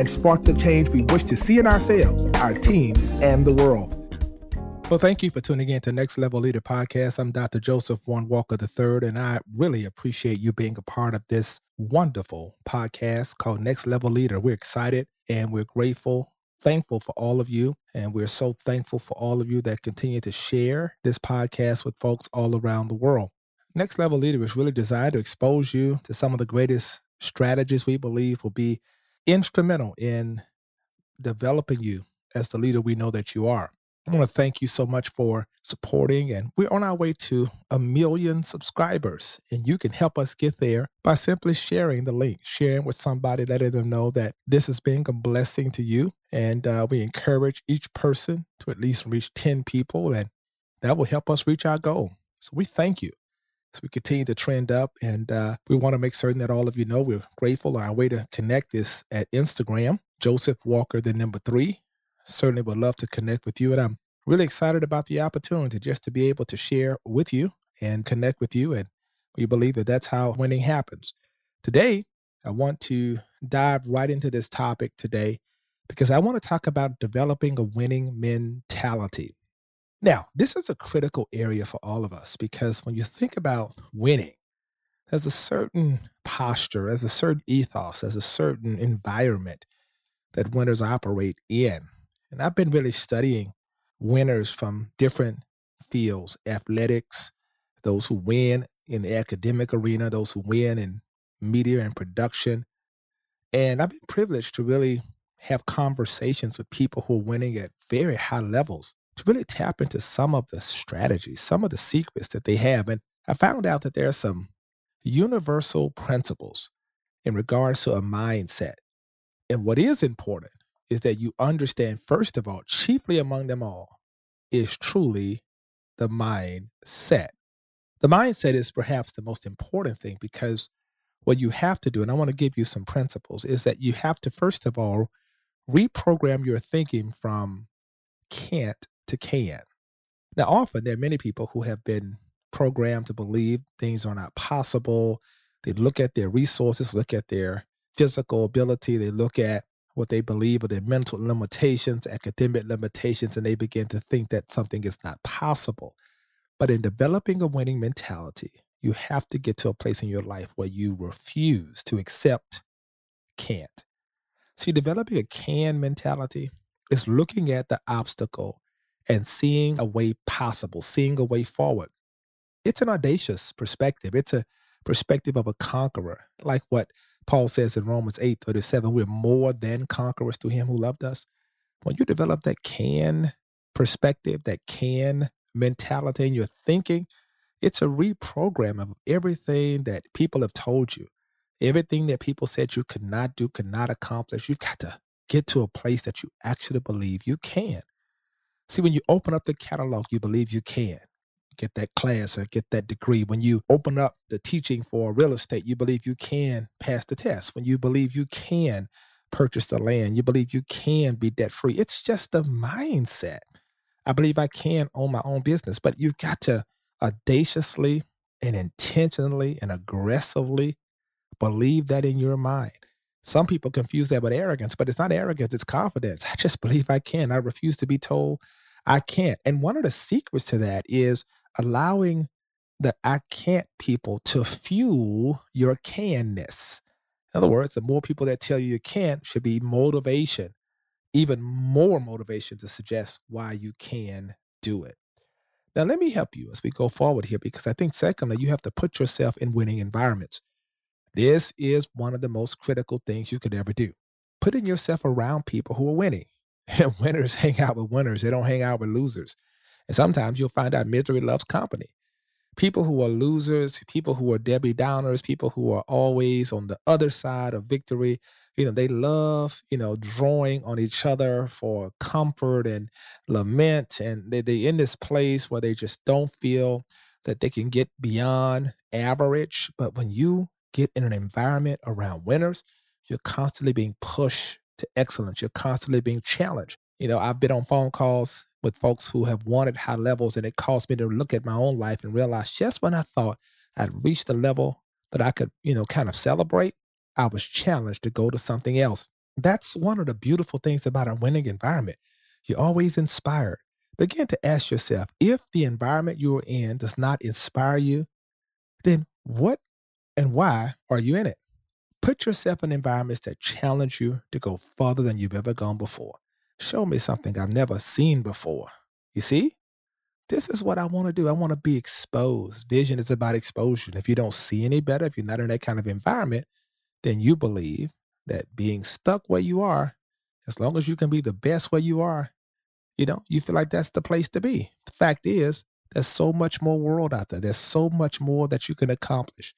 and spark the change we wish to see in ourselves, our teams, and the world. Well, thank you for tuning in to Next Level Leader Podcast. I'm Dr. Joseph Warren Walker III, and I really appreciate you being a part of this wonderful podcast called Next Level Leader. We're excited and we're grateful thankful for all of you. And we're so thankful for all of you that continue to share this podcast with folks all around the world. Next Level Leader is really designed to expose you to some of the greatest strategies we believe will be instrumental in developing you as the leader we know that you are. I want to thank you so much for supporting, and we're on our way to a million subscribers. And you can help us get there by simply sharing the link, sharing with somebody, letting them know that this is being a blessing to you. And uh, we encourage each person to at least reach 10 people, and that will help us reach our goal. So we thank you. So we continue to trend up, and uh, we want to make certain that all of you know we're grateful. Our way to connect is at Instagram, Joseph Walker, the number three certainly would love to connect with you. And I'm really excited about the opportunity just to be able to share with you and connect with you. And we believe that that's how winning happens. Today, I want to dive right into this topic today because I want to talk about developing a winning mentality. Now, this is a critical area for all of us because when you think about winning, there's a certain posture, there's a certain ethos, there's a certain environment that winners operate in. And I've been really studying winners from different fields athletics, those who win in the academic arena, those who win in media and production. And I've been privileged to really have conversations with people who are winning at very high levels to really tap into some of the strategies, some of the secrets that they have. And I found out that there are some universal principles in regards to a mindset. And what is important is that you understand, first of all, chiefly among them all, is truly the mindset. The mindset is perhaps the most important thing because what you have to do, and I want to give you some principles, is that you have to, first of all, reprogram your thinking from can't to can. Now, often there are many people who have been programmed to believe things are not possible. They look at their resources, look at their physical ability, they look at what they believe are their mental limitations, academic limitations, and they begin to think that something is not possible. But in developing a winning mentality, you have to get to a place in your life where you refuse to accept can't. See, developing a can mentality is looking at the obstacle and seeing a way possible, seeing a way forward. It's an audacious perspective. It's a perspective of a conqueror, like what Paul says in Romans 8 37, we're more than conquerors through him who loved us. When you develop that can perspective, that can mentality in your thinking, it's a reprogram of everything that people have told you, everything that people said you could not do, could not accomplish. You've got to get to a place that you actually believe you can. See, when you open up the catalog, you believe you can get that class or get that degree. When you open up the teaching for real estate, you believe you can pass the test. When you believe you can purchase the land, you believe you can be debt free. It's just a mindset. I believe I can own my own business, but you've got to audaciously and intentionally and aggressively believe that in your mind. Some people confuse that with arrogance, but it's not arrogance, it's confidence. I just believe I can. I refuse to be told I can't. And one of the secrets to that is allowing the I can't people to fuel your canness. In other words, the more people that tell you you can't should be motivation, even more motivation to suggest why you can do it. Now, let me help you as we go forward here because I think, secondly, you have to put yourself in winning environments. This is one of the most critical things you could ever do. Putting yourself around people who are winning. And winners hang out with winners, they don't hang out with losers. And sometimes you'll find out misery loves company. people who are losers, people who are Debbie Downers, people who are always on the other side of victory, you know, they love, you know, drawing on each other for comfort and lament. And they, they in this place where they just don't feel that they can get beyond average. But when you get in an environment around winners, you're constantly being pushed to excellence. You're constantly being challenged. You know, I've been on phone calls with folks who have wanted high levels, and it caused me to look at my own life and realize just when I thought I'd reached the level that I could, you know, kind of celebrate, I was challenged to go to something else. That's one of the beautiful things about a winning environment. You're always inspired. Begin to ask yourself if the environment you're in does not inspire you, then what and why are you in it? Put yourself in environments that challenge you to go farther than you've ever gone before. Show me something I've never seen before. You see? This is what I want to do. I want to be exposed. Vision is about exposure. if you don't see any better, if you're not in that kind of environment, then you believe that being stuck where you are, as long as you can be the best where you are, you know, you feel like that's the place to be. The fact is, there's so much more world out there. There's so much more that you can accomplish.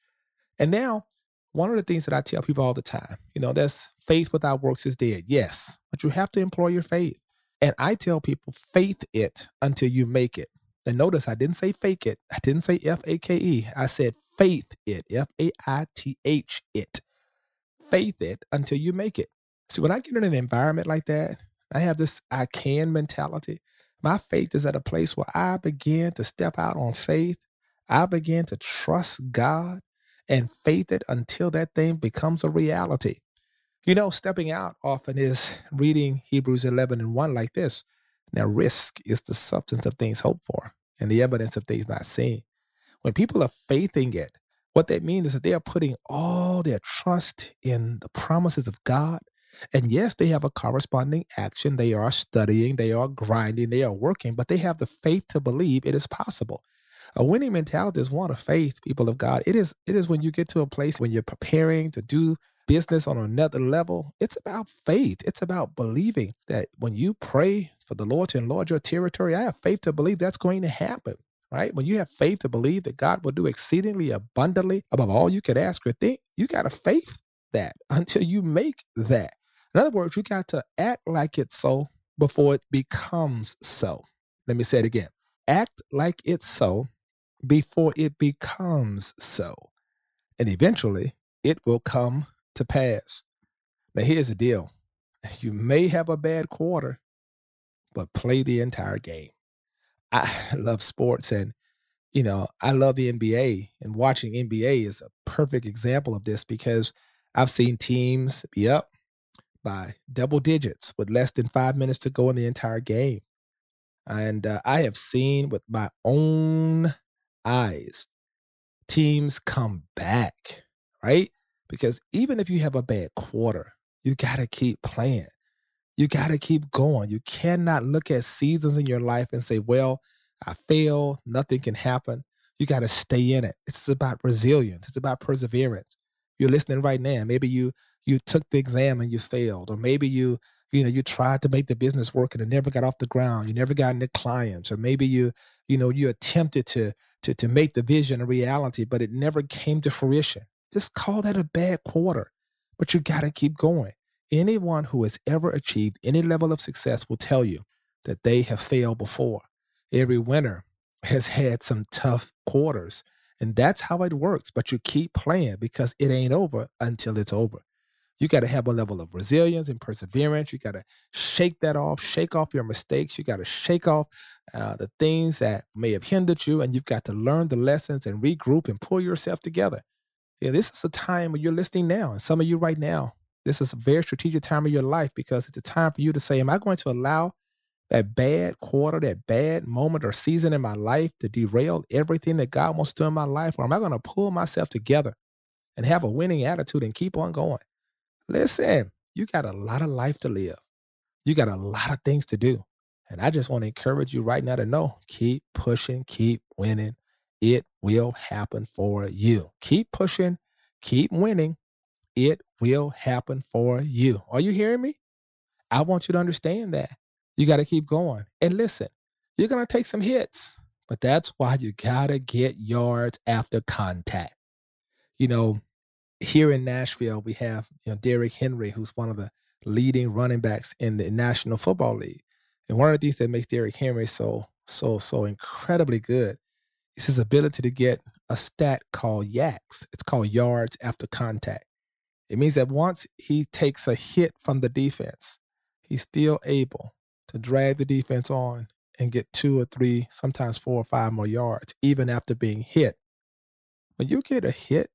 And now, one of the things that I tell people all the time, you know, that's faith without works is dead. Yes, but you have to employ your faith. And I tell people, faith it until you make it. And notice I didn't say fake it. I didn't say F A K E. I said faith it, F A I T H it. Faith it until you make it. See, when I get in an environment like that, I have this I can mentality. My faith is at a place where I begin to step out on faith. I begin to trust God and faith it until that thing becomes a reality. You know, stepping out often is reading Hebrews 11 and 1 like this. Now, risk is the substance of things hoped for and the evidence of things not seen. When people are faithing it, what that means is that they are putting all their trust in the promises of God. And yes, they have a corresponding action. They are studying, they are grinding, they are working, but they have the faith to believe it is possible. A winning mentality is one of faith, people of God. It is it is when you get to a place when you're preparing to do business on another level. It's about faith. It's about believing that when you pray for the Lord to enlarge your territory, I have faith to believe that's going to happen. Right? When you have faith to believe that God will do exceedingly abundantly above all you could ask or think, you got to faith that until you make that. In other words, you got to act like it's so before it becomes so. Let me say it again. Act like it's so before it becomes so. And eventually, it will come to pass. Now, here's the deal you may have a bad quarter, but play the entire game. I love sports and you know, I love the NBA and watching NBA is a perfect example of this because I've seen teams be up by double digits with less than five minutes to go in the entire game. And uh, I have seen with my own eyes teams come back, right? Because even if you have a bad quarter, you got to keep playing. You got to keep going. You cannot look at seasons in your life and say, well, I failed, nothing can happen. You got to stay in it. It's about resilience, it's about perseverance. You're listening right now. Maybe you you took the exam and you failed, or maybe you you know you tried to make the business work and it never got off the ground. You never got any clients, or maybe you you know you attempted to to to make the vision a reality, but it never came to fruition. Just call that a bad quarter, but you got to keep going. Anyone who has ever achieved any level of success will tell you that they have failed before. Every winner has had some tough quarters, and that's how it works. But you keep playing because it ain't over until it's over. You got to have a level of resilience and perseverance. You got to shake that off, shake off your mistakes. You got to shake off uh, the things that may have hindered you, and you've got to learn the lessons and regroup and pull yourself together. Yeah, this is a time when you're listening now, and some of you right now, this is a very strategic time of your life because it's a time for you to say, Am I going to allow that bad quarter, that bad moment or season in my life to derail everything that God wants to do in my life? Or am I going to pull myself together and have a winning attitude and keep on going? Listen, you got a lot of life to live. You got a lot of things to do. And I just want to encourage you right now to know keep pushing, keep winning, it will happen for you. Keep pushing, keep winning. It will happen for you. Are you hearing me? I want you to understand that. You got to keep going. And listen, you're going to take some hits. But that's why you gotta get yards after contact. You know, here in Nashville, we have you know Derrick Henry, who's one of the leading running backs in the National Football League. And one of the things that makes Derrick Henry so so so incredibly good is his ability to get a stat called YACS. It's called yards after contact. It means that once he takes a hit from the defense, he's still able to drag the defense on and get two or three, sometimes four or five more yards, even after being hit. When you get a hit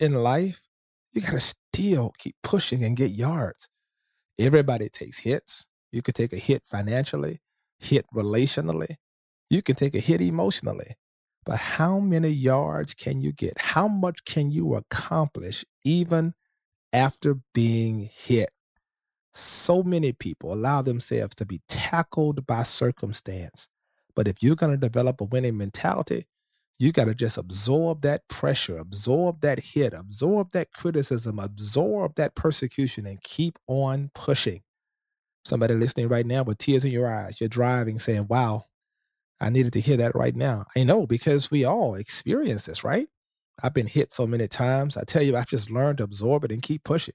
in life, you got to still keep pushing and get yards. Everybody takes hits. You could take a hit financially, hit relationally. You can take a hit emotionally. But how many yards can you get? How much can you accomplish even after being hit? So many people allow themselves to be tackled by circumstance. But if you're going to develop a winning mentality, you got to just absorb that pressure, absorb that hit, absorb that criticism, absorb that persecution, and keep on pushing. Somebody listening right now with tears in your eyes, you're driving saying, Wow, I needed to hear that right now. I know because we all experience this, right? I've been hit so many times. I tell you, I've just learned to absorb it and keep pushing.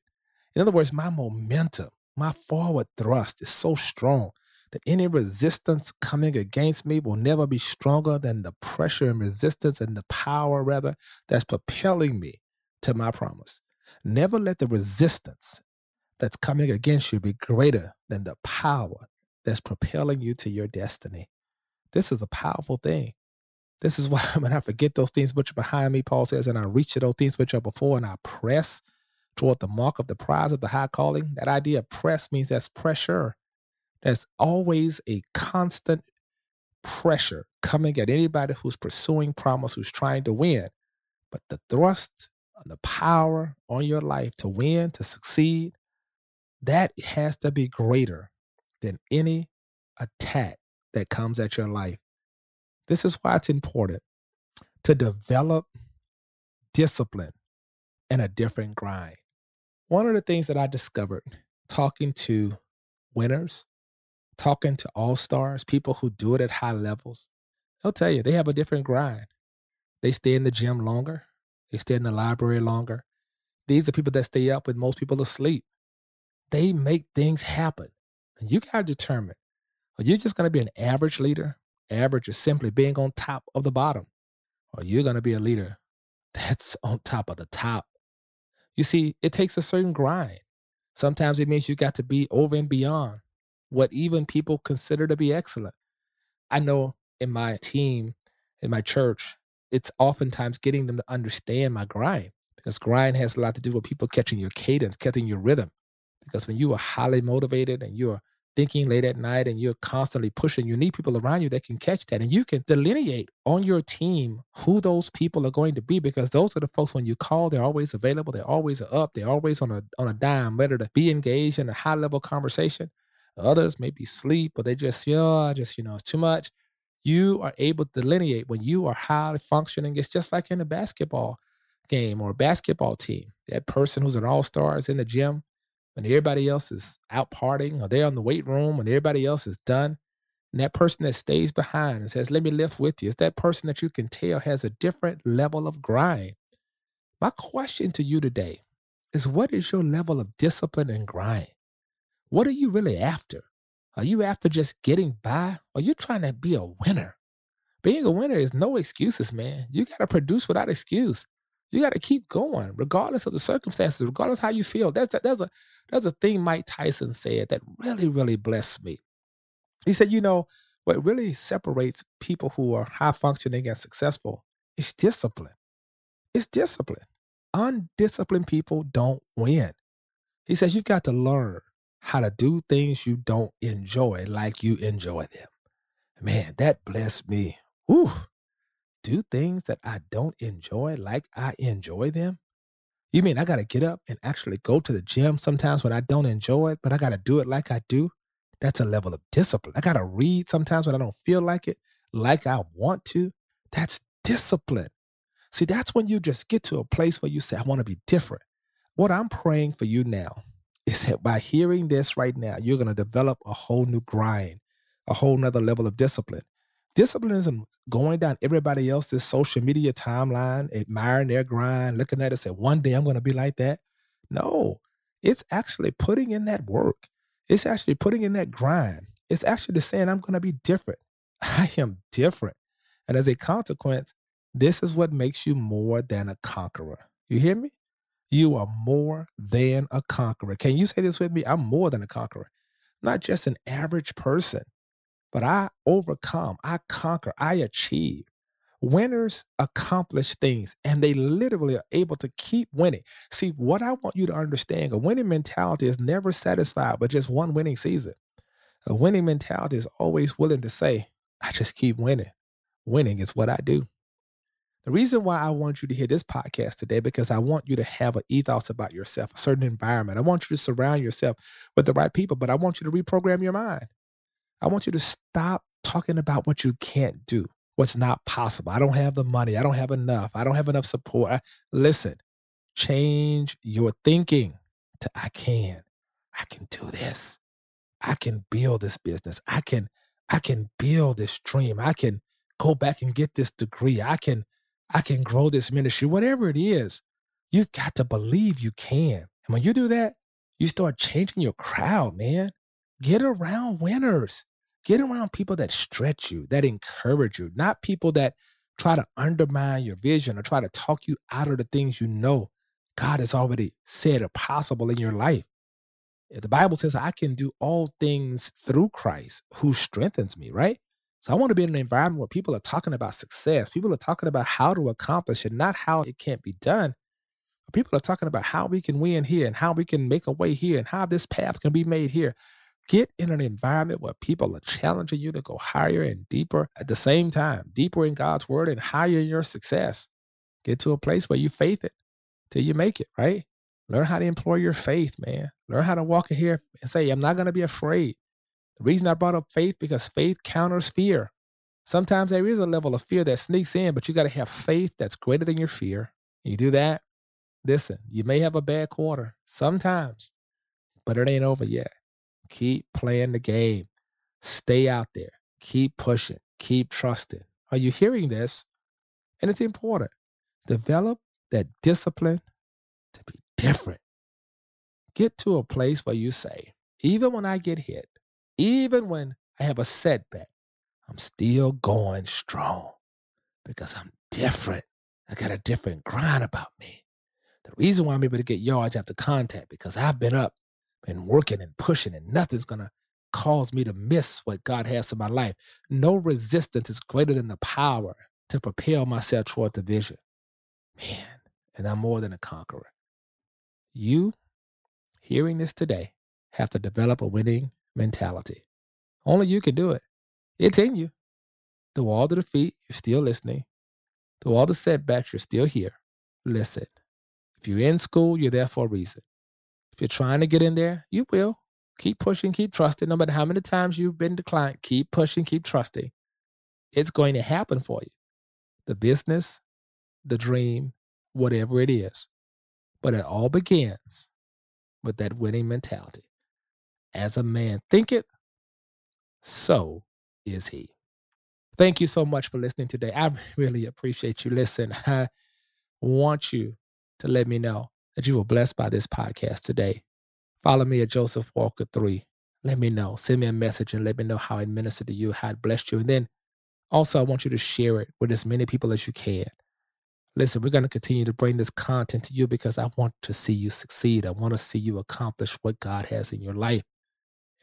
In other words, my momentum, my forward thrust is so strong that any resistance coming against me will never be stronger than the pressure and resistance and the power, rather, that's propelling me to my promise. Never let the resistance that's coming against you be greater than the power that's propelling you to your destiny. This is a powerful thing. This is why when I forget those things which are behind me, Paul says, and I reach to those things which are before, and I press toward the mark of the prize of the high calling. That idea of press means that's pressure. There's always a constant pressure coming at anybody who's pursuing promise, who's trying to win. But the thrust and the power on your life to win, to succeed, that has to be greater than any attack that comes at your life. This is why it's important to develop discipline and a different grind. One of the things that I discovered talking to winners, talking to all stars, people who do it at high levels, they'll tell you they have a different grind. They stay in the gym longer, they stay in the library longer. These are people that stay up when most people are asleep. They make things happen. And you got to determine are you just going to be an average leader? Average is simply being on top of the bottom. Or you're going to be a leader that's on top of the top. You see, it takes a certain grind. Sometimes it means you got to be over and beyond what even people consider to be excellent. I know in my team, in my church, it's oftentimes getting them to understand my grind because grind has a lot to do with people catching your cadence, catching your rhythm. Because when you are highly motivated and you're thinking late at night and you're constantly pushing, you need people around you that can catch that. And you can delineate on your team who those people are going to be because those are the folks when you call, they're always available, they're always up, they're always on a on a dime, ready to be engaged in a high level conversation. Others maybe sleep, but they just, you know, just, you know, it's too much. You are able to delineate when you are highly functioning. It's just like in a basketball game or a basketball team. That person who's an all-star is in the gym when everybody else is out partying or they're in the weight room when everybody else is done. And that person that stays behind and says, Let me lift with you, is that person that you can tell has a different level of grind. My question to you today is what is your level of discipline and grind? What are you really after? Are you after just getting by? Or are you trying to be a winner? Being a winner is no excuses, man. You got to produce without excuse. You got to keep going, regardless of the circumstances, regardless how you feel. That's that's a there's a thing Mike Tyson said that really, really blessed me. He said, you know, what really separates people who are high functioning and successful is discipline. It's discipline. Undisciplined people don't win. He says you've got to learn how to do things you don't enjoy like you enjoy them. Man, that blessed me. Do things that I don't enjoy like I enjoy them. You mean I got to get up and actually go to the gym sometimes when I don't enjoy it, but I got to do it like I do? That's a level of discipline. I got to read sometimes when I don't feel like it, like I want to. That's discipline. See, that's when you just get to a place where you say, I want to be different. What I'm praying for you now by hearing this right now, you're going to develop a whole new grind, a whole nother level of discipline Discipline isn't going down everybody else's social media timeline, admiring their grind, looking at it, say, one day I'm going to be like that. No, it's actually putting in that work. It's actually putting in that grind. It's actually saying, I'm going to be different. I am different. And as a consequence, this is what makes you more than a conqueror. You hear me? You are more than a conqueror. Can you say this with me? I'm more than a conqueror. Not just an average person, but I overcome, I conquer, I achieve. Winners accomplish things and they literally are able to keep winning. See, what I want you to understand a winning mentality is never satisfied with just one winning season. A winning mentality is always willing to say, I just keep winning. Winning is what I do. The reason why I want you to hear this podcast today because I want you to have an ethos about yourself, a certain environment. I want you to surround yourself with the right people, but I want you to reprogram your mind. I want you to stop talking about what you can't do, what's not possible. I don't have the money. I don't have enough. I don't have enough support. I, listen, change your thinking to I can. I can do this. I can build this business. I can I can build this dream. I can go back and get this degree. I can I can grow this ministry, whatever it is, you got to believe you can. And when you do that, you start changing your crowd, man. Get around winners. Get around people that stretch you, that encourage you, not people that try to undermine your vision or try to talk you out of the things you know God has already said are possible in your life. The Bible says, I can do all things through Christ who strengthens me, right? So I want to be in an environment where people are talking about success. People are talking about how to accomplish it, not how it can't be done. People are talking about how we can win here and how we can make a way here and how this path can be made here. Get in an environment where people are challenging you to go higher and deeper at the same time, deeper in God's word and higher in your success. Get to a place where you faith it till you make it, right? Learn how to employ your faith, man. Learn how to walk in here and say, I'm not going to be afraid. The reason I brought up faith because faith counters fear. Sometimes there is a level of fear that sneaks in, but you got to have faith that's greater than your fear. You do that, listen, you may have a bad quarter sometimes, but it ain't over yet. Keep playing the game. Stay out there. Keep pushing. Keep trusting. Are you hearing this? And it's important. Develop that discipline to be different. Get to a place where you say, even when I get hit, even when I have a setback, I'm still going strong because I'm different. I got a different grind about me. The reason why I'm able to get yards after contact because I've been up and working and pushing, and nothing's gonna cause me to miss what God has in my life. No resistance is greater than the power to propel myself toward the vision. Man, and I'm more than a conqueror. You, hearing this today, have to develop a winning mentality. Only you can do it. It's in you. Through all the defeat, you're still listening. Through all the setbacks, you're still here. Listen. If you're in school, you're there for a reason. If you're trying to get in there, you will. Keep pushing, keep trusting. No matter how many times you've been declined, keep pushing, keep trusting. It's going to happen for you. The business, the dream, whatever it is. But it all begins with that winning mentality. As a man thinketh, so is he. Thank you so much for listening today. I really appreciate you. Listen, I want you to let me know that you were blessed by this podcast today. Follow me at Joseph Walker 3. Let me know. Send me a message and let me know how it ministered to you, how it blessed you. And then also, I want you to share it with as many people as you can. Listen, we're going to continue to bring this content to you because I want to see you succeed. I want to see you accomplish what God has in your life.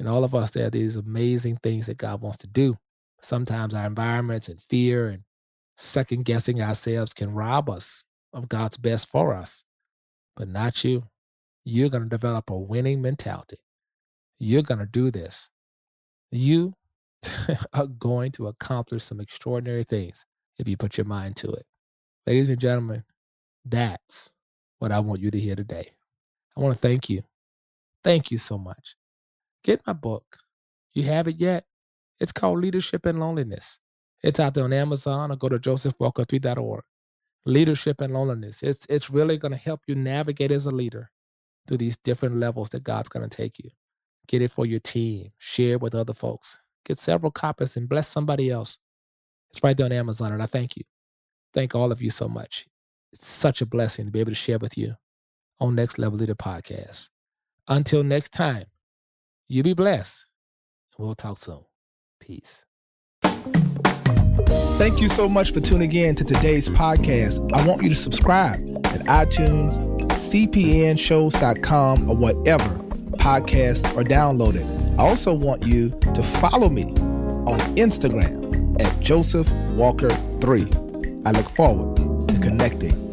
And all of us, there are these amazing things that God wants to do. Sometimes our environments and fear and second guessing ourselves can rob us of God's best for us. But not you. You're going to develop a winning mentality. You're going to do this. You are going to accomplish some extraordinary things if you put your mind to it. Ladies and gentlemen, that's what I want you to hear today. I want to thank you. Thank you so much Get my book. You have it yet? It's called Leadership and Loneliness. It's out there on Amazon or go to josephwalker3.org. Leadership and Loneliness. It's, it's really going to help you navigate as a leader through these different levels that God's going to take you. Get it for your team. Share it with other folks. Get several copies and bless somebody else. It's right there on Amazon, and I thank you. Thank all of you so much. It's such a blessing to be able to share with you on Next Level Leader Podcast. Until next time, you be blessed. We'll talk soon. Peace. Thank you so much for tuning in to today's podcast. I want you to subscribe at iTunes, cpnshows.com, or whatever podcasts are downloaded. I also want you to follow me on Instagram at Joseph Walker 3. I look forward to connecting.